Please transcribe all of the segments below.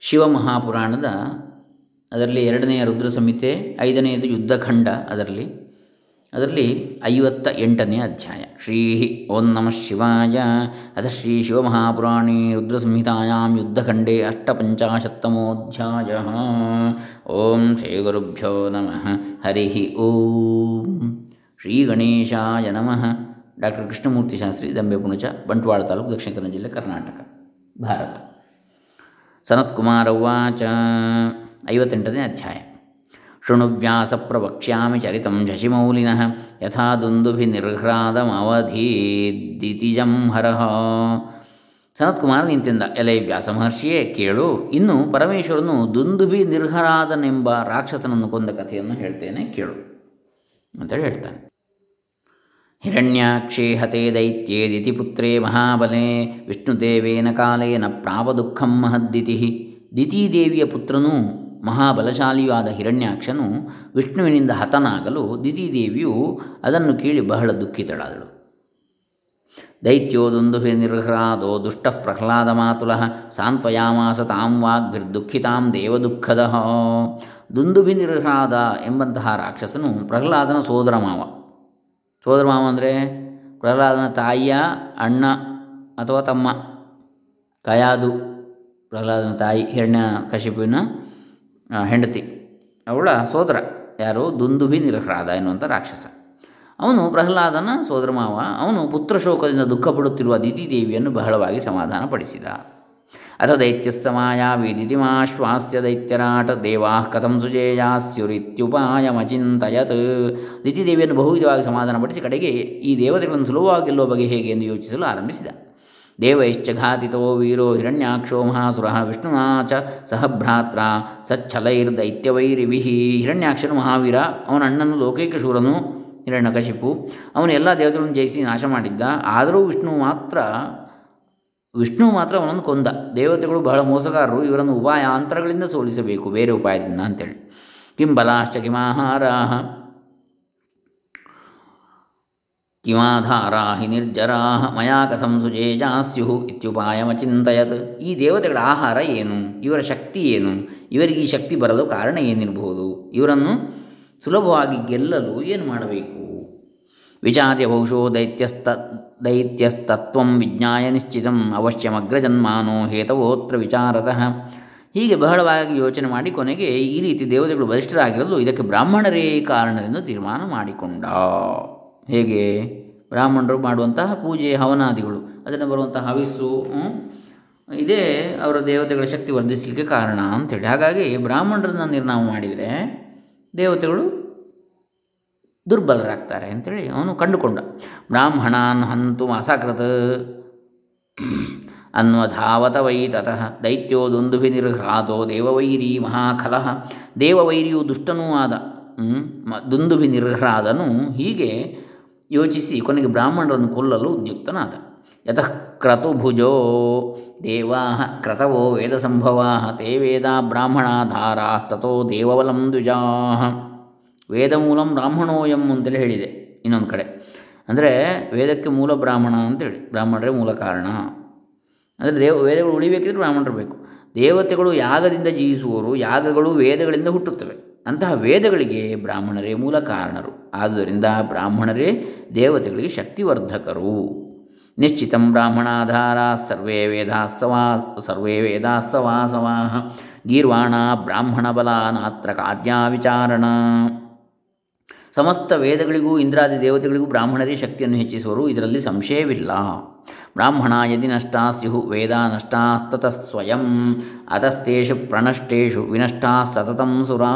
ಶಿವಮಹಾಪುರಾಣದ ಅದರಲ್ಲಿ ಎರಡನೆಯ ರುದ್ರ ಸಂಹಿತೆ ಐದನೆಯದು ಯುದ್ಧಖಂಡ ಅದರಲ್ಲಿ. ಅದರಲ್ಲಿ ಐವತ್ತ ಎಂಟನೇ ಅಧ್ಯಾಯ. ಶ್ರೀ ಓಂ ನಮಃ ಶಿವಾಯ. ಅಥ ಶ್ರೀ ಶಿವಮಹಾಪುರಾಣೇ ರುದ್ರಸಂಹಿತಾಯಾಂ ಯುದ್ಧಖಂಡೇ ಅಷ್ಟಪಂಚಾಶತ್ತಮೋಧ್ಯಾಯ. ಓಂ ಶ್ರೀ ಗುರುಭ್ಯೋ ನಮಃ. ಹರಿ ಓಂ. ಶ್ರೀ ಗಣೇಶಾಯ ನಮಃ. ಡಾಕ್ಟರ್ ಕೃಷ್ಣಮೂರ್ತಿ ಶಾಸ್ತ್ರಿ ದಂಬೆ ಪುಣಚ ಬಂಟ್ವಾಳ ತಾಲೂಕು ದಕ್ಷಿಣ ಕನ್ನಡ ಜಿಲ್ಲೆ ಕರ್ನಾಟಕ, ಭಾರತ. ಸನತ್ಕುಮಾರ ಉಚ ಐವತ್ತೆಂಟನೇ ಅಧ್ಯಾಯ. ಶೃಣುವ್ಯಾಸ ಪ್ರವಕ್ಷ್ಯಾಮಿ ಚರಿತಂ ಶಶಿಮೌಲಿನಃ ಯಥಾ ದುಂದುಭಿ ನಿರ್ಹ್ರಾದಮವಧೀದಿತಿಜಂ ಸನತ್ ಕುಮಾರ್ ನಿಂತಿಂದ, ಎಲೆ ವ್ಯಾಸ ಮಹರ್ಷಿಯೇ ಕೇಳು, ಇನ್ನು ಪರಮೇಶ್ವರನು ದುಂದುಭಿ ನಿರ್ಹರಾದನೆಂಬ ರಾಕ್ಷಸನನ್ನು ಕೊಂದ ಕಥೆಯನ್ನು ಹೇಳ್ತೇನೆ, ಕೇಳು ಅಂತೇಳಿ ಹೇಳ್ತಾನೆ. ಹಿರಣ್ಯಾಕ್ಷೇ ಹತೆ ದೈತ್ಯೇದಿತಿ ಪುತ್ರೇ ಮಹಾಬಲೆ. ವಿಷ್ಣುದೇವೇನ ಕಾಲೇನ ಪ್ರಾಪದುಃಖಂ ಮಹದ್ದಿತಿ. ದಿತಿದೇವಿಯ ಪುತ್ರನೂ ಮಹಾಬಲಶಾಲಿಯಾದ ಹಿರಣ್ಯಾಕ್ಷನು ವಿಷ್ಣುವಿನಿಂದ ಹತನಾಗಲು ದಿತಿದೇವಿಯು ಅದನ್ನು ಕೇಳಿ ಬಹಳ ದುಃಖಿತಳಾದಳು. ದೈತ್ಯೋದೊಂದು ನಿರ್ಹ್ರಾದೋ ದುಷ್ಟ ಪ್ರಹ್ಲಾದ ಮಾತುಲ, ಸಾಂತ್ವಯಾಮಾಸ ತಾಂ ವಾಗ್ಭಿರ್ದುಃಖಿತಾಂ ದೇವದುಃಖದ. ದುಂದುಭಿ ನಿರ್ಹ್ರಾದ ಎಂಬಂತಹ ರಾಕ್ಷಸನು ಪ್ರಹ್ಲಾದನ ಸೋದರ ಮಾವ. ಸೋದರ ಮಾವ ಅಂದರೆ ಪ್ರಹ್ಲಾದನ ತಾಯಿಯ ಅಣ್ಣ ಅಥವಾ ತಮ್ಮ, ಕಯಾದು ಪ್ರಹ್ಲಾದನ ತಾಯಿ ಹಿರಣ್ಯ ಕಶಿಪುವಿನ ಹೆಂಡತಿ. ಅವಳ ಸೋದರ ಯಾರು? ದುಂದುಭಿ ನಿರಹರಾದ ಎನ್ನುವಂಥ ರಾಕ್ಷಸ. ಅವನು ಪ್ರಹ್ಲಾದನ ಸೋದರ ಮಾವ, ಅವನು ಪುತ್ರಶೋಕದಿಂದ ದುಃಖಪಡುತ್ತಿರುವ ದಿತಿದೇವಿಯನ್ನು ಬಹಳವಾಗಿ ಸಮಾಧಾನಪಡಿಸಿದ. ಅಥ ದೈತ್ಯಸ್ತಮಾಯಾವಿ ದಿತಿಮಾಶ್ವಾಸ್ಯ ದೈತ್ಯರಾಟ ದೇವಾ ಕಥಂ ಸುಜೇಯಾಸ್ಯುರಿತ್ಯುಪಾಯಮಚಿಂತಯತ್ ದಿತಿದೇವಿಯನ್ನು ಬಹುವಿಧವಾಗಿ ಸಮಾಧಾನಪಡಿಸಿ ಕಡೆಗೆ ಈ ದೇವತೆಗಳನ್ನು ಸುಲಭವಾಗಿ ಗೆಲ್ಲುವ ಹೇಗೆ ಎಂದು ಯೋಚಿಸಲು ಆರಂಭಿಸಿದ. ದೇವೈಶ್ಚ ಘಾತಿತೋ ವೀರೋ ಹಿರಣ್ಯಾಕ್ಷೋ ಮಹಾಸುರ ವಿಷ್ಣುನಾ ಚ ಸಹಭ್ರಾತ್ರ ಸಚ್ಛಲೈರ್ದೈತ್ಯವೈರಿಭಿ ಹಿರಣ್ಯಾಕ್ಷನು ಮಹಾವೀರ ಅವನ ಅಣ್ಣನು ಲೋಕೈಕ ಶೂರನು ಹಿರಣ್ಯಕಶಿಪು ಅವನು ಎಲ್ಲ ದೇವತೆಗಳನ್ನು ಜಯಿಸಿ ನಾಶ ಮಾಡಿದ್ದ. ಆದರೂ ವಿಷ್ಣು ಮಾತ್ರ ವಿಷ್ಣು ಮಾತ್ರ ಅವನನ್ನು ಕೊಂದ. ದೇವತೆಗಳು ಬಹಳ ಮೋಸಗಾರರು, ಇವರನ್ನು ಉಪಾಯಾಂತರಗಳಿಂದ ಸೋಲಿಸಬೇಕು, ಬೇರೆ ಉಪಾಯದಿಂದ ಅಂತೇಳಿ. ಕಿಂ ಬಲಾಶ್ಚ ಕಿಮಾಹಾರಾಹ. ಕಿಮಾಧಾರಾ ಹಿ ನಿರ್ಜರಾಹ, ಮಯಾ ಕಥಂ ಸುಜೇಜಾಸ್ಯು ಇತ್ಯುಪಾಯಮಚಿಂತಯತ್ ಈ ದೇವತೆಗಳ ಆಹಾರ ಏನು? ಇವರ ಶಕ್ತಿ ಏನು? ಇವರಿಗೆ ಈ ಶಕ್ತಿ ಬರಲು ಕಾರಣ ಏನಿರಬಹುದು? ಇವರನ್ನು ಸುಲಭವಾಗಿ ಗೆಲ್ಲಲು ಏನು ಮಾಡಬೇಕು? ವಿಚಾರ್ಯ ಬಹುಶೋ ದೈತ್ಯಸ್ತ ದೈತ್ಯಸ್ತತ್ವ ವಿಜ್ಞಾಯ ನಿಶ್ಚಿತಂ ಅವಶ್ಯಮಗ್ರಜನ್ಮಾನೋ ಹೇತವೋತ್ರ ವಿಚಾರತಃ. ಹೀಗೆ ಬಹಳವಾಗಿ ಯೋಚನೆ ಮಾಡಿ ಕೊನೆಗೆ ಈ ರೀತಿ ದೇವತೆಗಳು ಬಲಿಷ್ಠರಾಗಿರಲು ಇದಕ್ಕೆ ಬ್ರಾಹ್ಮಣರೇ ಕಾರಣರೆಂದು ತೀರ್ಮಾನ ಮಾಡಿಕೊಂಡ. ಹೇಗೆ? ಬ್ರಾಹ್ಮಣರು ಮಾಡುವಂತಹ ಪೂಜೆ ಹವನಾದಿಗಳು, ಅದನ್ನು ಬರುವಂತಹ ಹವಿಸ್ಸು ಇದೇ ಅವರ ದೇವತೆಗಳ ಶಕ್ತಿ ವರ್ಧಿಸಲಿಕ್ಕೆ ಕಾರಣ ಅಂಥೇಳಿ ಹಾಗಾಗಿ ಬ್ರಾಹ್ಮಣರನ್ನು ನಿರ್ನಾಮ ಮಾಡಿದರೆ ದೇವತೆಗಳು ದುರ್ಬಲರಾಗ್ತಾರೆ ಅಂತೇಳಿ ಅವನು ಕಂಡುಕೊಂಡ. ಬ್ರಾಹ್ಮಣಾನ್ ಹಂತು ಅಸಕೃತ್ ಅನ್ವಧಾವತ ವೈ ತತಃ ದೈತ್ಯೋ ದೊಂದುಭಿ ನಿರ್ಹ್ರಾತೋ ದೇವವೈರಿ ಮಹಾಖಲಃ. ದೇವವೈರಿಯು ದುಷ್ಟನೂ ಆದ. ದುಂದುಭಿ ನಿರ್ಹ್ರಾದನು ಹೀಗೆ ಯೋಚಿಸಿ ಕೊನೆಗೆ ಬ್ರಾಹ್ಮಣರನ್ನು ಕೊಲ್ಲಲು ಉದ್ಯುಕ್ತನಾದ. ಯತಃ ಕ್ರತುಭುಜೋ ದೇವಾ ಕ್ರತವೋ ವೇದ ಸಂಭವಾ ತೇ ವೇದ ಬ್ರಾಹ್ಮಣಾಧಾರಾಸ್ತೋ ದೇವಬಲಂ ದ್ವಿಜಾ ವೇದಮೂಲಂ ಬ್ರಾಹ್ಮಣೋಯಂ ಅಂತೇಳಿ ಹೇಳಿದೆ ಇನ್ನೊಂದು ಕಡೆ. ಅಂದರೆ ವೇದಕ್ಕೆ ಮೂಲ ಬ್ರಾಹ್ಮಣ ಅಂತೇಳಿ. ಬ್ರಾಹ್ಮಣರೇ ಮೂಲ ಕಾರಣ. ಅಂದರೆ ದೇವ, ವೇದಗಳು ಉಳಿಬೇಕಿದ್ರೆ ಬ್ರಾಹ್ಮಣರು ಬೇಕು. ದೇವತೆಗಳು ಯಾಗದಿಂದ ಜೀವಿಸುವವರು, ಯಾಗಗಳು ವೇದಗಳಿಂದ ಹುಟ್ಟುತ್ತವೆ. ಅಂತಹ ವೇದಗಳಿಗೆ ಬ್ರಾಹ್ಮಣರೇ ಮೂಲ ಕಾರಣರು. ಆದ್ದರಿಂದ ಬ್ರಾಹ್ಮಣರೇ ದೇವತೆಗಳಿಗೆ ಶಕ್ತಿವರ್ಧಕರು. ನಿಶ್ಚಿತಂ ಬ್ರಾಹ್ಮಣಾಧಾರ ಸರ್ವೇ ವೇದಾಸ್ತವಾ ಸರ್ವೇ ವೇದಾಸ್ತವಾಸವಾ ಗೀರ್ವಾಣ ಬ್ರಾಹ್ಮಣ ಬಲ ನಾತ್ರ ಕಾರ್ಯಾವಿಚಾರಣ ಸಮಸ್ತ ವೇದಗಳಿಗೂ, ಇಂದ್ರಾದಿ ದೇವತೆಗಳಿಗೂ ಬ್ರಾಹ್ಮಣರೇ ಶಕ್ತಿಯನ್ನು ಹೆಚ್ಚಿಸುವರು. ಇದರಲ್ಲಿ ಸಂಶಯವಿಲ್ಲ. ಬ್ರಾಹ್ಮಣ ಯದಿ ನಷ್ಟಾ ಸ್ಯು ವೇದ ನಷ್ಟಾಸ್ತತ ಸ್ವಯಂ ಅತಸ್ತೇಷು ಪ್ರಣಷ್ಟೇಷು ವಿನಷ್ಟಾ ಸತತಂ ಸುರಾ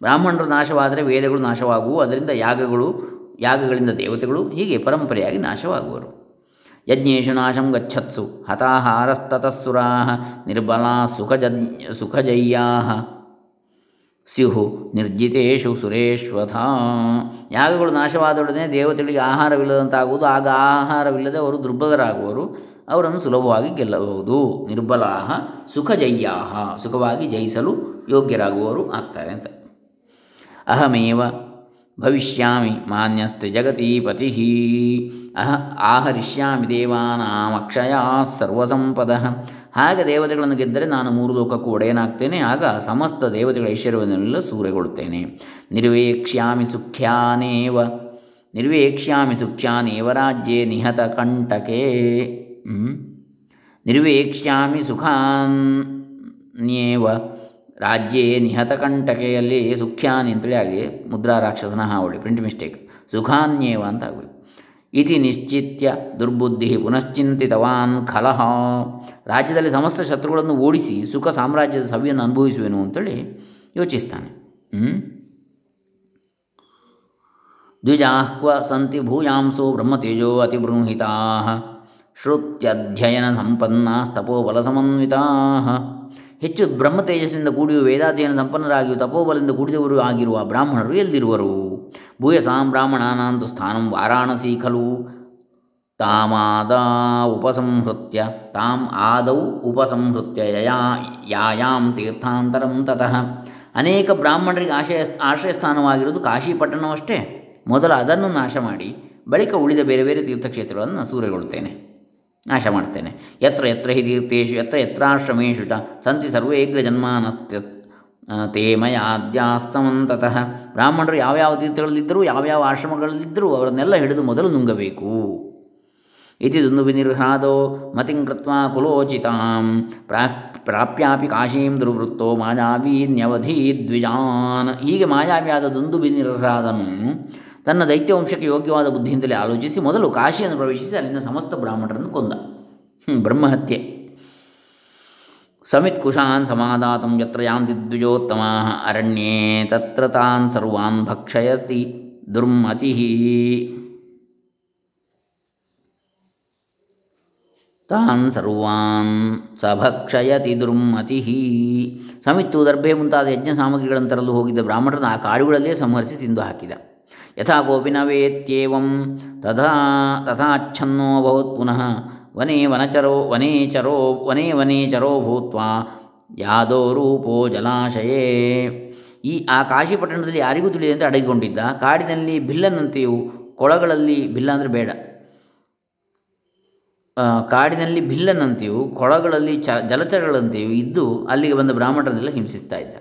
ಬ್ರಾಹ್ಮಣರು ನಾಶವಾದರೆ ವೇದಗಳು ನಾಶವಾಗುವು. ಅದರಿಂದ ಯಾಗಗಳು, ಯಾಗಗಳಿಂದ ದೇವತೆಗಳು ಹೀಗೆ ಪರಂಪರೆಯಾಗಿ ನಾಶವಾಗುವರು. ಯಜ್ಞೇಶು ನಾಶಂ ಗಚ್ಚತ್ಸು ಹತಾಹಾರಸ್ತತಃಸುರಾ ನಿರ್ಬಲಾ ಸುಖಜ ಸುಖಜಯ್ಯಾ ಸ್ಯುಹು ನಿರ್ಜಿತೇಶು ಸುರೇಶ್ವಥ. ಯಾಗಗಳು ನಾಶವಾದೊಡನೆ ದೇವತೆಗಳಿಗೆ ಆಹಾರವಿಲ್ಲದಂತಾಗುವುದು, ಆಗ ಆಹಾರವಿಲ್ಲದೆ ಅವರು ದುರ್ಬಲರಾಗುವರು. ಅವರನ್ನು ಸುಲಭವಾಗಿ ಗೆಲ್ಲಬಹುದು. ನಿರ್ಬಲಾಹ ಸುಖಜಯ್ಯಾಹ, ಸುಖವಾಗಿ ಜಯಿಸಲು ಯೋಗ್ಯರಾಗುವವರು ಆಗ್ತಾರೆ ಅಂತ. ಅಹಮೇವ ಭವಿಷ್ಯಾಮಿ ಪತಿ ಅಹ ಆಹರಿಷ್ಯಾಮಿ ದೇವಾನಾಮಕ್ಷಯ ಸರ್ವಸಂಪದ. ಹಾಗೆ ದೇವತೆಗಳನ್ನು ಗೆದ್ದರೆ ನಾನು ಮೂರು ಲೋಕಕ್ಕೂ ಒಡೆಯನಾಗ್ತೇನೆ, ಆಗ ಸಮಸ್ತ ದೇವತೆಗಳ ಐಶ್ವರ್ಯವನ್ನೆಲ್ಲ ಸೂರೆಗೊಳ್ಳುತ್ತೇನೆ. ನಿರ್ವೇಕ್ಷ್ಯಾಮಿ ಸುಖ್ಯಾನೇವ ನಿರ್ವೇಕ್ಷ್ಯಾಮಿ ಸುಖ್ಯಾನೇವ ರಾಜ್ಯೇ ನಿಹತ ಕಂಟಕೆ. ನಿರ್ವೇಕ್ಷ್ಯಾಮಿ ಸುಖಾನ್ಯೇವ ರಾಜ್ಯೇ ನಿಹತ ಕಂಟಕೆಯಲ್ಲಿ ಸುಖ್ಯಾನಿ ಅಂತೇಳಿ ಆಗಿ ಮುದ್ರಾ ರಾಕ್ಷಸನ ಹಾವಳಿ ಪ್ರಿಂಟ್ ಮಿಸ್ಟೇಕ್ ಸುಖಾನ್ಯೇವ ಅಂತ ಆಗಬೇಕು ಇತಿ ನಿಶ್ಚಿತ್ಯ ದುರ್ಬುದ್ಧಿ ಪುನಶ್ಚಿಂತಿತವಾನ್ ಖಲಹ ರಾಜ್ಯದಲ್ಲಿ ಸಮಸ್ತ ಶತ್ರುಗಳನ್ನು ಓಡಿಸಿ ಸುಖ ಸಾಮ್ರಾಜ್ಯದ ಸವಿಯನ್ನು ಅನುಭವಿಸುವೆನು ಅಂತೇಳಿ ಯೋಚಿಸ್ತಾನೆ. ದ್ವಿಜಾಹ್ವ ಸಂತಿ ಭೂಯಾಂಸೋ ಬ್ರಹ್ಮತೇಜೋ ಅತಿಬೃಂಹಿತಾ ಶ್ರುತ್ಯಧ್ಯಯನ ಸಂಪನ್ನ ಸಮನ್ವಿತಾ ಹೆಚ್ಚು ಬ್ರಹ್ಮತೇಜಸ್ಸಿನಿಂದ ಕೂಡಿಯು ವೇದಾಧ್ಯಯನ ಸಂಪನ್ನರಾಗಿಯೂ ತಪೋಬಲದಿಂದ ಕೂಡಿದವರು ಆಗಿರುವ ಬ್ರಾಹ್ಮಣರು ಎಲ್ಲಿರುವರು? ಭೂಯಸಾಂ ಬ್ರಾಹ್ಮಣಾನಂತು ಸ್ಥಾನಂ ವಾರಾಣಸಿ ಖಲು. ತಾಮಾದ ಉಪಸಂಹೃತ್ಯ ತಾಂ ಆದೌ ಉಪಸಂಹೃತ್ಯ ಯಯಾ ಯಾಯಾಂ ತೀರ್ಥಾಂತರಂ ತತಃ ಅನೇಕ ಬ್ರಾಹ್ಮಣರಿಗೆ ಆಶಯ ಆಶ್ರಯಸ್ಥಾನವಾಗಿರುವುದು ಕಾಶಿಪಟ್ಟಣವಷ್ಟೇ. ಮೊದಲು ಅದನ್ನು ನಾಶ ಮಾಡಿ, ಬಳಿಕ ಉಳಿದ ಬೇರೆ ಬೇರೆ ತೀರ್ಥಕ್ಷೇತ್ರಗಳನ್ನು ಸೂರೆಗೊಳ್ಳುತ್ತೇನೆ. ನಾಶ ಮಾಡ್ತೇನೆ. ಯತ್ರ ಯತ್ರ ಹಿ ತೀರ್ಥೇಶು, ಯತ್ರ ಯತ್ರಾಶ್ರಮೇಶು ಚ, ಸಂತಿ ಸರ್ವೇಗ್ರ ಜನ್ಮಾನಸ್ತ್ಯ ತೇಮಯ ಆದ್ಯಾಸ್ತಮಂತತಃ ಬ್ರಾಹ್ಮಣರು ಯಾವ್ಯಾವ ತೀರ್ಥಗಳಲ್ಲಿದ್ದರೂ, ಯಾವ್ಯಾವ ಆಶ್ರಮಗಳಲ್ಲಿದ್ದರೂ ಅವರನ್ನೆಲ್ಲ ಹಿಡಿದು ಮೊದಲು ನುಂಗಬೇಕು. ಇತಿ ದುಂದುಬಿನಿರ್ಹ್ರಾದೋ ಮತಿಂ ಕೃತ್ವಾ ಕುಲೋಚಿತಾಂ ಪ್ರಾ ಪ್ರಾಪ್ಯಾಪಿ ಕಾಶೀಂ ದುರ್ವೃತ್ತೋ ಮಾಯಾವೀನ್ಯವಧಿ ದ್ವಿಜಾನ್ ಹೀಗೆ ಮಾಯಾವಿಯಾದ ದುಂದುಬಿನಿರ್ಹ್ರಾದನು ತನ್ನ ದೈತ್ಯವಂಶಕ್ಕೆ ಯೋಗ್ಯವಾದ ಬುದ್ಧಿಯಿಂದಲೇ ಆಲೋಚಿಸಿ ಮೊದಲು ಕಾಶಿಯನ್ನು ಪ್ರವೇಶಿಸಿ ಅಲ್ಲಿನ ಸಮಸ್ತ ಬ್ರಾಹ್ಮಣರನ್ನು ಕೊಂದ. ಬ್ರಹ್ಮಹತ್ಯೆ. ಸಮಿತ್ ಕುಶಾನ್ ಸಮಾದಾತಂ ಯತ್ರ ಯಾಂತಿ ದ್ವಿಜೋತ್ತಮ ಅರಣ್ಯೇ ತತ್ರ ತಾನ್ ಸರ್ವಾನ್ ಭಕ್ಷಯತಿ ದುರ್ಮತಿ. ತಾನ್ ಸರ್ವಾನ್ ಸಭಕ್ಷಯತಿ ದುರ್ಮತಿ. ಸಮಿತ್ತು ದರ್ಭೆ ಮುಂತಾದ ಯಜ್ಞ ಸಾಮಗ್ರಿಗಳನ್ನು ತರಲು ಹೋಗಿದ್ದ ಬ್ರಾಹ್ಮಣರನ್ನು ಆ ಕಾಡುಗಳಲ್ಲೇ ಸಂಹರಿಸಿ ತಿಂದು ಹಾಕಿದ. ಯಥಾ ಕೋಪಿ ನ ವೇತ್ಯೇವಂ ತಥಾ ತಥಾಚ್ಛನ್ನೋ ಅಭವತ್ ಪುನಃ ವನೇ ವನಚರೋ ವನೇ ಚರೋ ವನೇ ವನೇ ಚರೋ ಭೂತ್ವಾ ಯಾದೋ ರೂಪೋ ಜಲಾಶಯೇ. ಈ ಆ ಕಾಶಿಪಟ್ಟಣದಲ್ಲಿ ಯಾರಿಗೂ ತಿಳಿಯದಂತೆ ಅಡಗಿಕೊಂಡಿದ್ದ ಕಾಡಿನಲ್ಲಿ ಬಿಲ್ಲನಂತೆಯೂ ಕೊಳಗಳಲ್ಲಿ ಬಿಲ್ಲ ಅಂದರೆ ಬೇಡ. ಕಾಡಿನಲ್ಲಿ ಬಿಲ್ಲನಂತೆಯೂ ಕೊಳಗಳಲ್ಲಿ ಚ, ಜಲಚರಗಳಂತೆಯೂ ಇದ್ದು ಅಲ್ಲಿಗೆ ಬಂದ ಬ್ರಾಹ್ಮಣರನ್ನೆಲ್ಲ ಹಿಂಸಿಸ್ತಾ ಇದ್ದ.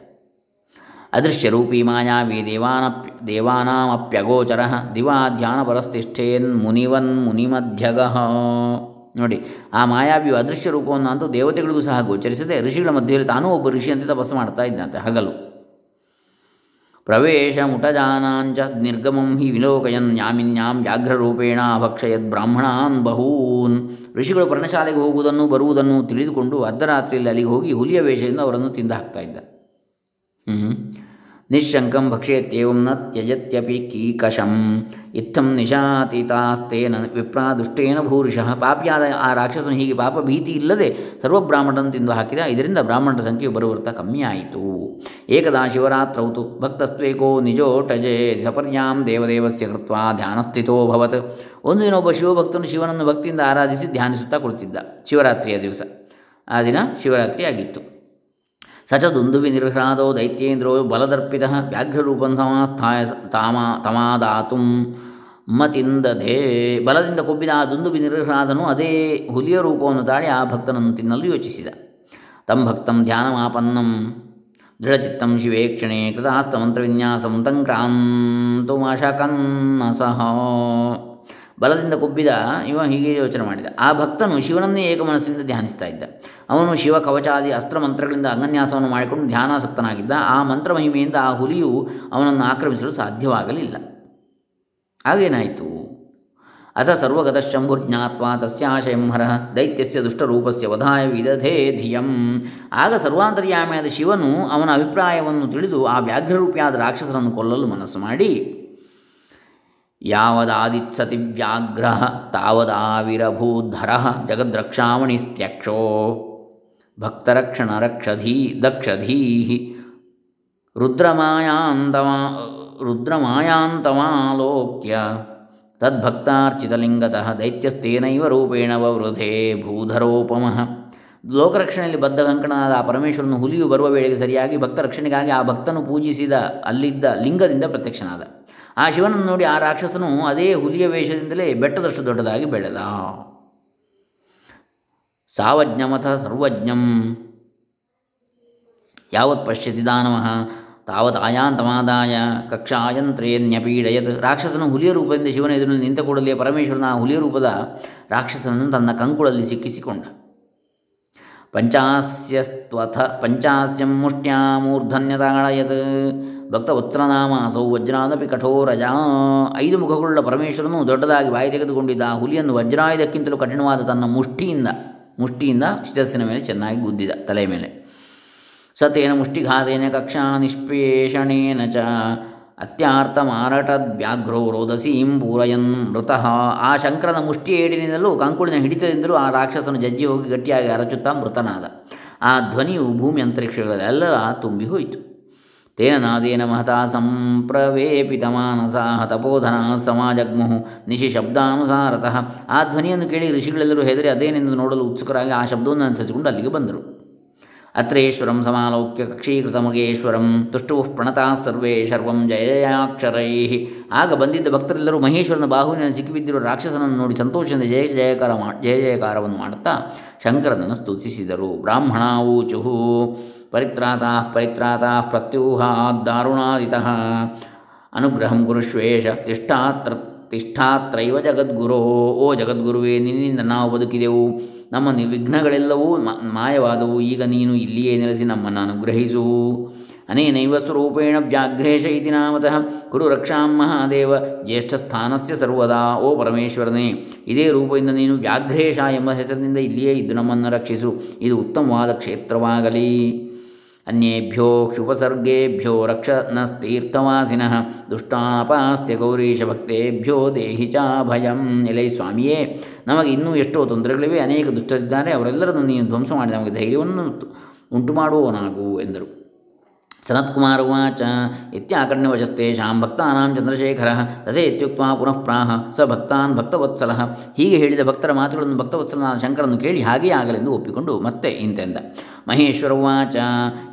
ಅದೃಶ್ಯರೂಪಿ ಮಾಯಾವಿ ದೇವಾನಪ್ಯ ದೇವಾನಾಮಪ್ಯಗೋಚರ ದಿವಾ ಧ್ಯಾನಪರಸ್ತಿಷ್ಠೇನ್ ಮುನಿವನ್ ಮುನಿಮಧ್ಯಗಃ. ನೋಡಿ, ಆ ಮಾಯಾವಿಯು ಅದೃಶ್ಯ ರೂಪವನ್ನು ಅಂತೂ ದೇವತೆಗಳಿಗೂ ಸಹ ಗೋಚರಿಸದೆ ಋಷಿಗಳ ಮಧ್ಯದಲ್ಲಿ ತಾನೂ ಒಬ್ಬ ಋಷಿಯಂತೆ ತಪಸ್ಸು ಮಾಡ್ತಾ ಇದ್ದಂತೆ ಹಗಲು. ಪ್ರವೇಶ ಮುಟಜಾನಾಂಚ ನಿರ್ಗಮಂ ಹಿ ವಿಲೋಕಯನ್ ಯಾಮಿನ್ಯಾಂ ವ್ಯಾಘ್ರರೂಪೇಣ ಅಭಕ್ಷಯದ್ ಬ್ರಾಹ್ಮಣಾನ್ ಬಹೂನ್. ಋಷಿಗಳು ಪರ್ಣಶಾಲೆಗೆ ಹೋಗುವುದನ್ನು, ಬರುವುದನ್ನು ತಿಳಿದುಕೊಂಡು ಅರ್ಧರಾತ್ರಿಯಲ್ಲಿ ಅಲ್ಲಿಗೆ ಹೋಗಿ ಹುಲಿಯ ವೇಷದಿಂದ ಅವರನ್ನು ತಿಂದು ಹಾಕ್ತಾ ಹ್ಞೂ ನಿಶಂಕಂ ಭಕ್ಷ್ಯತ್ಯೇವಂ ನ ತ್ಯಜತ್ಯಪಿ ಕೀಕಶಂ. ಇತ್ತಂ ನಿಶಾತೀತಾಸ್ತೇನ ವಿಪ್ರಾದುಷ್ಟೇನ ಭೂರಿಶಃ ಪಾಪಿಯಾದ ಆ ರಾಕ್ಷಸನು ಹೀಗೆ ಪಾಪ ಭೀತಿ ಇಲ್ಲದೆ ಸರ್ವಬ್ರಾಹ್ಮಣನ ತಿಂದು ಹಾಕಿದ. ಇದರಿಂದ ಬ್ರಾಹ್ಮಣರ ಸಂಖ್ಯೆಯು ಬರುವರ್ತ ಕಮ್ಮಿಯಾಯಿತು. ಏಕದಾ ಶಿವರಾತ್ರೌತು ಭಕ್ತಸ್ತ್ವೇಕೋ ನಿಜೋಟಜೇ ಸಪರ್ಯಾಂ ದೇವದೇವಸ್ಯ ಕೃತ್ವ ಧ್ಯಾನಸ್ಥಿತೋಭವತ್ ಒಂದು ದಿನ ಒಬ್ಬ ಶಿವಭಕ್ತನು ಶಿವನನ್ನು ಭಕ್ತಿಯಿಂದ ಆರಾಧಿಸಿ ಧ್ಯಾನಿಸುತ್ತಾ ಕುಳಿತಿದ್ದ. ಶಿವರಾತ್ರಿಯ ದಿವಸ. ಆ ದಿನ ಶಿವರಾತ್ರಿ ಆಗಿತ್ತು ಸ ಚ ದುಂದುವಿನಿರ್ಹ್ರಾದೋ ದೈತ್ಯೇಂದ್ರೋ ಬಲದರ್ಪಿತ ವ್ಯಾಘ್ರರೂಪಂ ಸಮಾಸ್ಥಾಯ ತಮಾ ತಮಾದಾತು ಮತಿಂದಧೇ ಬಲದಿಂದ ಕೊಬ್ಬಿದ ಆ ದುಂದುಬಿ ನಿರ್ಹ್ರಾದನು ಅದೇ ಹುಲಿಯ ರೂಪವನ್ನು ತಾಳಿ ಆ ಭಕ್ತನನ್ನು ತಿನ್ನಲು ಯೋಚಿಸಿದ. ತಂ ಭಕ್ತಂ ಧ್ಯಾನಮಾಪನ್ನಂ, ದೃಢಚಿತ್ತಂ ಶಿವೇಕ್ಷಣೆ ಕೃತಾಸ್ತಮಂತ್ರವಿನ್ಯಾಸಂ ತಂಕ್ರಾಂತುಮಶಕನ್ನಸಹ ಬಲದಿಂದ ಕೊಬ್ಬಿದ ಇವ ಹೀಗೆ ಯೋಚನೆ ಮಾಡಿದ. ಆ ಭಕ್ತನು ಶಿವನನ್ನೇ ಏಕಮನಸ್ಸಿನಿಂದ ಧ್ಯಾನಿಸ್ತಾ ಇದ್ದ. ಅವನು ಶಿವ ಕವಚಾದಿ ಅಸ್ತ್ರ ಮಂತ್ರಗಳಿಂದ ಅಂಗನ್ಯಾಸವನ್ನು ಮಾಡಿಕೊಂಡು ಧ್ಯಾನಾಸಕ್ತನಾಗಿದ್ದ. ಆ ಮಂತ್ರ ಮಹಿಮೆಯಿಂದ ಆ ಹುಲಿಯು ಅವನನ್ನು ಆಕ್ರಮಿಸಲು ಸಾಧ್ಯವಾಗಲಿಲ್ಲ. ಹಾಗೇನಾಯಿತು? ಅಥ ಸರ್ವಗತಶಂಭುರ್ಜ್ಞಾತ್ವ ತಸ್ಯಾಶಯಂ ಹರ ದೈತ್ಯಸ್ಯ ದುಷ್ಟರೂಪಸ್ಯ ವಧಾಯ ವಿದಧೇ ಧಿಯಂ. ಆಗ ಸರ್ವಾಂತರ್ಯಾಮಿಯಾದ ಶಿವನು ಅವನ ಅಭಿಪ್ರಾಯವನ್ನು ತಿಳಿದು ಆ ವ್ಯಾಘ್ರರೂಪಿಯಾದ ರಾಕ್ಷಸರನ್ನು ಕೊಲ್ಲಲು ಮನಸ್ಸು ಮಾಡಿ. ಯಾವದಾದಿತ್ಸತಿ ವ್ಯಾಘ್ರ ತಾವದಾವಿರಭೂಧರ ಜಗದ್ರಕ್ಷಾಮಣಿಸ್ತ್ಯಕ್ಷೋ. ಭಕ್ತರಕ್ಷಣ ರಕ್ಷಧೀ ದಕ್ಷಧೀ. ರುದ್ರಮಾಯಾಂತಮಾ, ರುದ್ರಮಾಯಾಂತಮಾಲೋಕ್ಯ. ತದ್ಭಕ್ತಾರ್ಚಿತಲಿಂಗತಃ ದೈತ್ಯಸ್ತೇನೈವ ರೂಪೇಣ ವವೃಧೇ ಭೂಧರೋಪಮಃ. ಲೋಕರಕ್ಷಣೆಯಲ್ಲಿ ಬದ್ಧ ಕಂಕಣನಾದ ಆ ಪರಮೇಶ್ವರನು ಹುಲಿಯು ಬರುವ ವೇಳೆಗೆ ಸರಿಯಾಗಿ ಭಕ್ತರಕ್ಷಣೆಗಾಗಿ ಆ ಭಕ್ತನು ಪೂಜಿಸಿದ ಅಲ್ಲಿದ್ದ ಲಿಂಗದಿಂದ ಪ್ರತ್ಯಕ್ಷನಾದ. ಆ ಶಿವನನ್ನು ನೋಡಿ ಆ ರಾಕ್ಷಸನು ಅದೇ ಹುಲಿಯ ವೇಷದಿಂದಲೇ ಬೆಟ್ಟದಷ್ಟು ದೊಡ್ಡದಾಗಿ ಬೆಳೆದ. ಸಾವಜ್ಞಮಥ ಸರ್ವಜ್ಞಂ. ಯಾವತ್ ಪಶ್ಯತಿ ದಾನವಃ, ತಾವತ್ ಆಯಾಂತಮಾದಾಯ ಕಕ್ಷಾಯಂತ್ರೇನ್ಯಪೀಡಯತ್ ರಾಕ್ಷಸನು ಹುಲಿಯ ರೂಪದಿಂದ ಶಿವನ ಎದುರಿನಲ್ಲಿ ನಿಂತ ಕೂಡಲೇ ಪರಮೇಶ್ವರನ ಆ ಹುಲಿಯ ರೂಪದ ರಾಕ್ಷಸನನ್ನು ತನ್ನ ಕಂಕುಳಲ್ಲಿ ಸಿಕ್ಕಿಸಿಕೊಂಡ. ಪಂಚಾಸ್ಯಸ್ತ್ವಥ, ಪಂಚಾಸ್ಯಂ ಮುಷ್ಟ್ಯಾಮೂರ್ಧನ್ಯತಾಳಯತ್. ಭಕ್ತವತ್ಸರನಾಮಾಸೌ ವಜ್ರಾದಪಿ ಕಠೋರಜ. ಐದು ಮುಖಗಳುಳ್ಳ ಪರಮೇಶ್ವರನು ದೊಡ್ಡದಾಗಿ ಬಾಯಿ ತೆಗೆದುಕೊಂಡಿದ್ದ ಆ ಹುಲಿಯನ್ನು ವಜ್ರಾಯುಧಕ್ಕಿಂತಲೂ ಕಠಿಣವಾದ ತನ್ನ ಮುಷ್ಟಿಯಿಂದ ಮುಷ್ಟಿಯಿಂದ ಶಿರಸ್ಸಿನ ಮೇಲೆ ಚೆನ್ನಾಗಿ ಗುದ್ದಿದ ತಲೆ ಮೇಲೆ. ಸತೇನ ಮುಷ್ಟಿಘಾತೇನ ಕಕ್ಷಾ ನಿಷ್ಪೇಷಣೇನ ಚ. ಅತ್ಯಾರ್ಥಮಾರಟದ್ವ್ಯಾಘ್ರೋ ರೋದಸೀಂ ಪೂರಯನ್ ಮೃತಃ. ಆ ಶಂಕರನ ಮುಷ್ಟಿ ಏಡಿನಿಂದಲೂ ಕಂಕುಳಿನ ಹಿಡಿತದಿಂದಲೂ ಆ ರಾಕ್ಷಸನು ಜಜ್ಜಿ ಹೋಗಿ ಗಟ್ಟಿಯಾಗಿ ಅರಚುತ್ತಾ ಮೃತನಾದ. ಆ ಧ್ವನಿಯು ಭೂಮಿ ಅಂತರಿಕ್ಷಗಳೆಲ್ಲ ತುಂಬಿ ಹೋಯಿತು. ತೇನ ನಾದೇನ ಮಹತಾ ಸಂಪ್ರವೇಪಿತ ಮಾನಸಾ ತಪೋಧನ ಸಮಾಜಗ್ಮುಹು ನಿಶಿ ಶಬ್ದಾನುಸಾರತಃ ಆ ಧ್ವನಿಯನ್ನು ಕೇಳಿ ಋಷಿಗಳೆಲ್ಲರೂ ಹೆದರಿ ಅದೇನೆಂದು ನೋಡಲು ಉತ್ಸುಕರಾಗಿ ಆ ಶಬ್ದವನ್ನು ಅನುಸರಿಸಿಕೊಂಡು ಅಲ್ಲಿಗೆ ಬಂದರು. ಅತ್ರೇಶ್ವರಂ ಸಮಾಲೋಕ್ಯ ಕೃತಮಗೇಶ್ವರಂ ತುಷ್ಟುः ಪ್ರಣತಾ ಸರ್ವೇ ಶರ್ವಂ ಜಯಜಯಾಕ್ಷರೈ ಆಗ ಬಂದಿದ್ದ ಭಕ್ತರೆಲ್ಲರೂ ಮಹೇಶ್ವರನ ಬಾಹುವಿನ ಸಿಕ್ಕಿಬಿದ್ದಿರುವ ರಾಕ್ಷಸನನ್ನು ನೋಡಿ ಸಂತೋಷದಿಂದ ಜಯ ಜಯಕಾರ ಜಯ ಜಯಕಾರವನ್ನು ಮಾಡುತ್ತಾ ಶಂಕರನನ್ನು ಸ್ತುತಿಸಿದರು. ಬ್ರಾಹ್ಮಣ ಪರಿತ್ರಾತಾ ಪರಿತ್ರಾತಾ ಪ್ರತ್ಯೂಹಾ ದಾರುಣಾದಿತಃ, ಅನುಗ್ರಹಂ ಗುರುಶ್ವೇಷ ತಿಷ್ಠಾತ್ರ, ತಿಷ್ಠಾತ್ರೈವ ಜಗದ್ಗುರೋ, ಓ ಜಗದ್ಗುರುವೇ, ನಿನ್ನಿಂದ ನಾವು ಬದುಕಿದೆವು. ನಮ್ಮ ನಿ ವಿಘ್ನಗಳೆಲ್ಲವೂ ಮಾಯವಾದವು. ಈಗ ನೀನು ಇಲ್ಲಿಯೇ ನೆಲೆಸಿ ನಮ್ಮನ್ನು ಅನುಗ್ರಹಿಸು. ಅನೇನೈವ ಸ್ವರೂಪೇಣ ವ್ಯಾಘ್ರೇಶ ಇತಿ ನಾಮತಃ. ಕುರು ರಕ್ಷಾಂ ಮಹಾದೇವ. ಜ್ಯೇಷ್ಠಸ್ಥಾನಸ್ಯ ಸರ್ವದಾ. ಓ ಪರಮೇಶ್ವರನೇ, ಇದೇ ರೂಪದಿಂದ ನೀನು ವ್ಯಾಘ್ರೇಶ ಎಂಬ ಹೆಸರಿನಿಂದ ಇಲ್ಲಿಯೇ ಇದ್ದು ನಮ್ಮನ್ನು ರಕ್ಷಿಸು. ಇದು ಉತ್ತಮವಾದ ಕ್ಷೇತ್ರವಾಗಲಿ. ಅನ್ಯೇಭ್ಯೋ ಕ್ಷುಪಸರ್ಗೇಭ್ಯೋ ರಕ್ಷನಸ್ತೀರ್ಥವಾಸಿನಃ. ದುಷ್ಟಾಪಾಸ್ಯ ಗೌರೀಶ ಭಕ್ತೇಭ್ಯೋ ದೇಹಿ ಚ ಭಯಂ ಎಲೈ ಸ್ವಾಮಿಯೇ ನಮಗೆ ಇನ್ನೂ ಎಷ್ಟೋ ತೊಂದರೆಗಳಿವೆ, ಅನೇಕ ದುಷ್ಟರಿದ್ದಾರೆ, ಅವರೆಲ್ಲರನ್ನು ನೀನು ಧ್ವಂಸ ಮಾಡಿ ನಮಗೆ ಧೈರ್ಯವನ್ನು ಉಂಟು ಮಾಡುವವನಾಗು ಎಂದರು. ಸನತ್ಕುಮಾರ ಉವಾಚ ಇತ್ಯಾಕರ್ಣ್ಯವಚಸ್ತೇಷಾಂ ಭಕ್ತಾನಾಂ ಚಂದ್ರಶೇಖರ ತಥೇ ಇತ್ಯುಕ್ತ ಪುನಃ ಪ್ರಾಹ, ಸ ಭಕ್ತಾನ್ ಭಕ್ತವತ್ಸಲ. ಹೀಗೆ ಹೇಳಿದ ಭಕ್ತರ ಮಾತುಗಳನ್ನು ಭಕ್ತವತ್ಸಲನಾದ ಶಂಕರನ್ನು ಕೇಳಿ ಹಾಗೆಯೇ ಆಗಲೆಂದು ಒಪ್ಪಿಕೊಂಡು ಮತ್ತೆ ಇಂತೆಂದ. ಮಹೇಶ್ವರ ಉಚ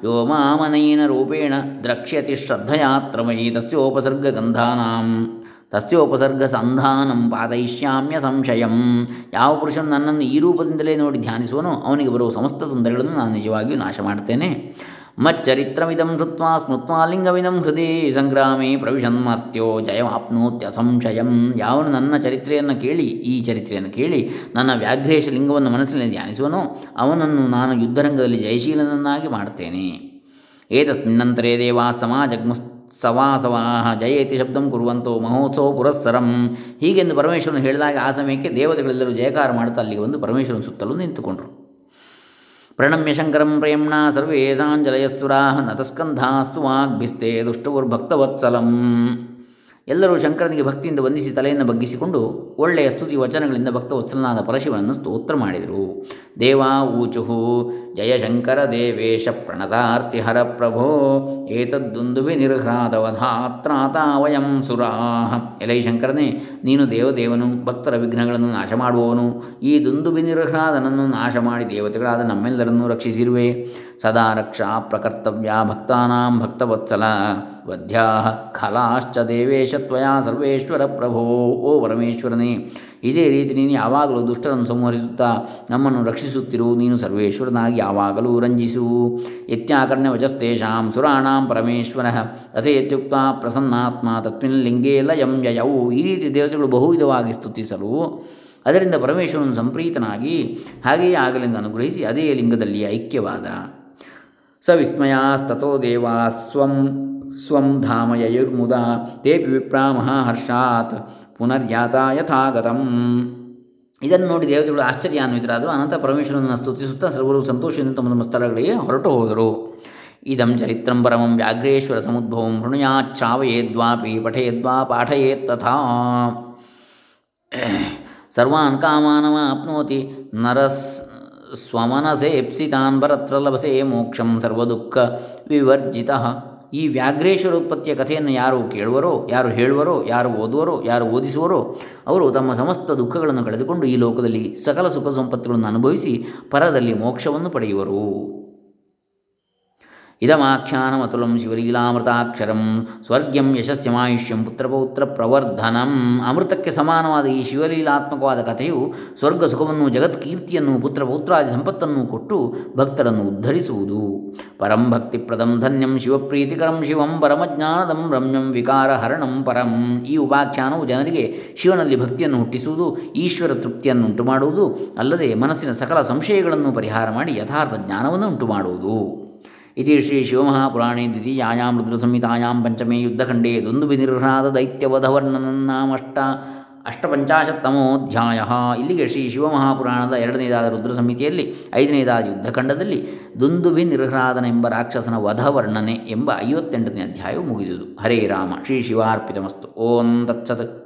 ಯೋ ಮಾಮನೈನ ರೂಪೇಣ ದ್ರಕ್ಷ್ಯತಿ ಶ್ರದ್ಧಯಾತ್ರಮಯಿ ತಸ್ಯೋಪಸರ್ಗಗಂಧಾನಾಂ. ತಸ್ಯೋಪಸರ್ಗ ಸಂಧಾನಂ ಪಾದಯಿಷ್ಯಾಮ್ಯ ಸಂಶಯಂ. ಯಾವ ಪುರುಷನು ನನ್ನನ್ನು ಈ ರೂಪದಿಂದಲೇ ನೋಡಿ ಧ್ಯಾನಿಸುವನು ಅವನಿಗೆ ಬರುವ ಸಮಸ್ತ ತೊಂದರೆಗಳನ್ನು ನಾನು ನಿಜವಾಗಿಯೂ ನಾಶ ಮಾಡ್ತೇನೆ ಮಚ್ಚರಿತ್ರಮಿದಂ ಶ್ರುತ್ವಾ ಸ್ಮೃತ್ವಾ ಲಿಂಗವಿದಂ ಹೃದಯ ಸಂಗ್ರಾಮೇ ಪ್ರವಿಶನ್ಮರ್ತ್ಯೋ ಜಯಮಾಪ್ನೋತ್ಯ ಸಂಶಯಂ. ಯಾವನು ನನ್ನ ಚರಿತ್ರೆಯನ್ನು ಕೇಳಿ, ಈ ಚರಿತ್ರೆಯನ್ನು ಕೇಳಿ, ನನ್ನ ವ್ಯಾಘ್ರೇಶ ಲಿಂಗವನ್ನು ಮನಸ್ಸಿನಲ್ಲಿ ಧ್ಯಾನಿಸುವನೋ ಅವನನ್ನು ನಾನು ಯುದ್ಧರಂಗದಲ್ಲಿ ಜಯಶೀಲನನ್ನಾಗಿ ಮಾಡ್ತೇನೆ ಏತಸ್ಮಿನ್ನಂತರೇ ದೇವಾ ಸಮಾಜಗ್ಮುಸ್ ಸವಾಸವಾಹ ಜಯೇತಿ ಶಬ್ದಂ ಕುರುವಂತೋ ಮಹೋತ್ಸವ ಪುರಸ್ಸರಂ. ಹೀಗೆಂದು ಪರಮೇಶ್ವರನು ಹೇಳಿದಾಗ ಆ ಸಮಯಕ್ಕೆ ದೇವತೆಗಳೆಲ್ಲರೂ ಜಯಕಾರ ಮಾಡುತ್ತಾ ಅಲ್ಲಿಗೆ ಬಂದು ಪರಮೇಶ್ವರನ ಸುತ್ತಲೂ ನಿಂತುಕೊಂಡರು. ಪ್ರಣಮ್ಯ ಶಂಕರಂ ಪ್ರೇಮ್ಣ ಸರ್ವೇಶಾಂಜಲಯಸ್ಸುರಾ ನತಸ್ಕಂಧಾಸ್ತು ವಾಗ್ಭಿಸ್ತೆ ದುಷ್ಟುರ್ಭಕ್ತವತ್ಸಲಂ. ಎಲ್ಲರೂ ಶಂಕರನಿಗೆ ಭಕ್ತಿಯಿಂದ ವಂದಿಸಿ ತಲೆಯನ್ನು ಬಗ್ಗಿಸಿಕೊಂಡು ಒಳ್ಳೆಯ ಸ್ತುತಿ ವಚನಗಳಿಂದ ಭಕ್ತವತ್ಸಲನಾದ ಪರಶಿವನನ್ನು ಸ್ತೋತ್ರ ಮಾಡಿದರು. ದೇವಾ ಊಚುಹು ಜಯಶಂಕರ ದೇವೇಶ ಪ್ರಣತಾರ್ತಿಹರ ಪ್ರಭೋ ಏತದ್ದುಂದುವಿ ನಿರ್ಹ್ರಾದವಧಾತ್ರಾತ ವಯಂ ಸುರಾಹ. ಎಲೈ ಶಂಕರನೇ, ನೀನು ದೇವದೇವನು, ಭಕ್ತರ ವಿಘ್ನಗಳನ್ನು ನಾಶ ಮಾಡುವವನು ಈ ದುಂದುಬಿ ನಿರ್ಹ್ರಾದನನ್ನು ನಾಶ ಮಾಡಿ ದೇವತೆಗಳಾದ ನಮ್ಮೆಲ್ಲರನ್ನೂ ರಕ್ಷಿಸಿರುವೆ. ಸದಾ ರಕ್ಷಾ ಪ್ರಕರ್ತವ್ಯ ಭಕ್ತಾನಾಂ ಭಕ್ತವತ್ಸಲ. ವದ್ಯಾ ಖಲಾಶ್ಚ ದೇವೇಶ ತ್ವಯಾ ಸರ್ವೇಶ್ವರ ಪ್ರಭೋ, ಓ ಪರಮೇಶ್ವರನೇ, ಇದೇ ರೀತಿ ನೀನು ಯಾವಾಗಲೂ ದುಷ್ಟರನ್ನು ಸಂಹರಿಸುತ್ತಾ ನಮ್ಮನ್ನು ರಕ್ಷಿಸುತ್ತಿರು, ನೀನು ಸರ್ವೇಶ್ವರನಾಗಿ ಯಾವಾಗಲೂ ರಂಜಿಸು. ಇತ್ಯಾಕರ್ಣ್ಯ ವಜಸ್ತೇಷಾಂ ಸುರಾಣಾಂ ಪರಮೇಶ್ವರ ತಥೇತ್ಯುಕ್ತ ಪ್ರಸನ್ನಾತ್ಮ ತಸ್ಮಿನ್ ಲಿಂಗೇ ಲಯಂ ಯಯೌ, ಈ ರೀತಿ ದೇವತೆಗಳು ಬಹುವಿಧವಾಗಿ ಸ್ತುತಿಸಲು ಅದರಿಂದ ಪರಮೇಶ್ವರನು ಸಂಪ್ರೀತನಾಗಿ ಹಾಗೆಯೇ ಆಗಲಿಂದ ಅನುಗ್ರಹಿಸಿ ಅದೇ ಲಿಂಗದಲ್ಲಿ ಐಕ್ಯವಾದ. ಸ ವಿಸ್ಮಯಸ್ತೋ ದೇವಾ ಸ್ವಂ ಸ್ವಂ ಧಾಮ ಯಯುರ್ಮುದ ತೇಪಿ ವಿಪ್ರಾ ಮಹಾಹರ್ಷಾತ್ ಪುನರ್ಯಾತ ಯಥಾಗತಂ ಇದನ್ನು ನೋಡಿ ದೇವತೆಗಳು ಆಶ್ಚರ್ಯಾನ್ವಿತರಾದರು ಅನಂತ ಪರಮೇಶ್ವರನನ್ನು ಸ್ತುತಿಸುತ್ತಾ ಸರ್ವರು ಸಂತೋಷದಿಂದ ತಮ್ಮ ತಮ್ಮ ಸ್ಥಳಗಳಿಗೆ ಹೊರಟು ಹೋದರು. ಇದಂ ಚರಿತ್ರಂ ಪರಮಂ ವ್ಯಾಘ್ರೇಶ್ವರ ಸಮುದ್ಭವಂ ಹೃಣಯಾಚ್ಛಾವಯೇದ್ವಾಪಿ ಪಠಯೇದ್ವಾ ಪಾಠಯೇತ್ ತಥಾ। ಸರ್ವಾನ್ ಕಾಮಾನವ ಆಪ್ನೋತಿ ನರಸ್ ಸ್ವಮನಸೇಪ್ಸಿತಾನ್ ಪರತ್ರ ಲಭತೆ ಮೋಕ್ಷಂ ಸರ್ವದುಃಖ ವಿವರ್ಜಿತ। ಈ ವ್ಯಾಘ್ರೇಶ್ವರ ಉತ್ಪತ್ತಿಯ ಕಥೆಯನ್ನು ಯಾರು ಕೇಳುವರೋ, ಯಾರು ಹೇಳುವರೋ, ಯಾರು ಓದುವರೋ, ಯಾರು ಓದಿಸುವರೋ, ಅವರು ತಮ್ಮ ಸಮಸ್ತ ದುಃಖಗಳನ್ನು ಕಳೆದುಕೊಂಡು ಈ ಲೋಕದಲ್ಲಿ ಸಕಲ ಸುಖ ಸಂಪತ್ತುಗಳನ್ನು ಅನುಭವಿಸಿ ಪರದಲ್ಲಿ ಮೋಕ್ಷವನ್ನು ಪಡೆಯುವರು. ಇದಮಾಖ್ಯಾನಮತುಲಂ ಶಿವಲೀಲಾಮೃತಾಕ್ಷರಂ ಸ್ವರ್ಗ್ಯಂ ಯಶಸ್ಯಮಾಯುಷ್ಯಂ ಪುತ್ರಪೌತ್ರ ಪ್ರವರ್ಧನಂ ಅಮೃತಕ್ಕೆ ಸಮಾನವಾದ ಈ ಶಿವಲೀಲಾತ್ಮಕವಾದ ಕಥೆಯು ಸ್ವರ್ಗ ಸುಖವನ್ನು ಜಗತ್ಕೀರ್ತಿಯನ್ನು ಪುತ್ರಪೌತ್ರಾದಿ ಸಂಪತ್ತನ್ನು ಕೊಟ್ಟು ಭಕ್ತರನ್ನು ಉದ್ಧರಿಸುವುದು ಪರಂ ಭಕ್ತಿಪ್ರದಂ ಧನ್ಯಂ ಶಿವಪ್ರೀತಿಕರಂ ಶಿವಂ ಪರಮಜ್ಞಾನದಂ ರಮ್ಯಂ ವಿಕಾರಹರಣಂ ಪರಂ ಈ ಉಪಾಖ್ಯಾನವು ಜನರಿಗೆ ಶಿವನಲ್ಲಿ ಭಕ್ತಿಯನ್ನು ಹುಟ್ಟಿಸುವುದು ಈಶ್ವರ ತೃಪ್ತಿಯನ್ನು ಉಂಟು ಮಾಡುವುದು ಅಲ್ಲದೆ ಮನಸ್ಸಿನ ಸಕಲ ಸಂಶಯಗಳನ್ನು ಪರಿಹಾರ ಮಾಡಿ ಯಥಾರ್ಥ ಜ್ಞಾನವನ್ನು ಉಂಟು ಮಾಡುವುದು ಇತಿ ಶ್ರೀ ಶಿವಮಹಾಪುರಾಣೇ ದ್ವಿತೀಯಾಂ ರುದ್ರಸಂಹಿತಾಯಾಂ ಪಂಚಮೇ ಯುದ್ಧಖಂಡೇ ನಾಮಷ್ಟ ದೈತ್ಯವಧವರ್ಣನನ್ನಾಮಷ್ಟ ಅಷ್ಟಪಂಚಾಶತ್ತಮೋಧ್ಯಾಯ ಇಲ್ಲಿಗೆ ಶ್ರೀ ಶಿವಮಹಾಪುರಾಣದ ಎರಡನೇದಾದ ರುದ್ರ ಸಂಹಿತೆಯಲ್ಲಿ ಐದನೇದಾದ ಯುದ್ಧಖಂಡದಲ್ಲಿ ದುಂದುಭಿ ನಿರ್ಹ್ರಾದನೆಂಬ ರಾಕ್ಷಸನ ವಧವರ್ಣನೆ ಎಂಬ ಐವತ್ತೆಂಟನೇ ಅಧ್ಯಾಯವು ಮುಗಿದುದು. ಹರೇ ರಾಮ, ಶ್ರೀ ಶಿವಾರ್ಪಿತಮಸ್ತು. ಓಂ ತತ್ಸತ್.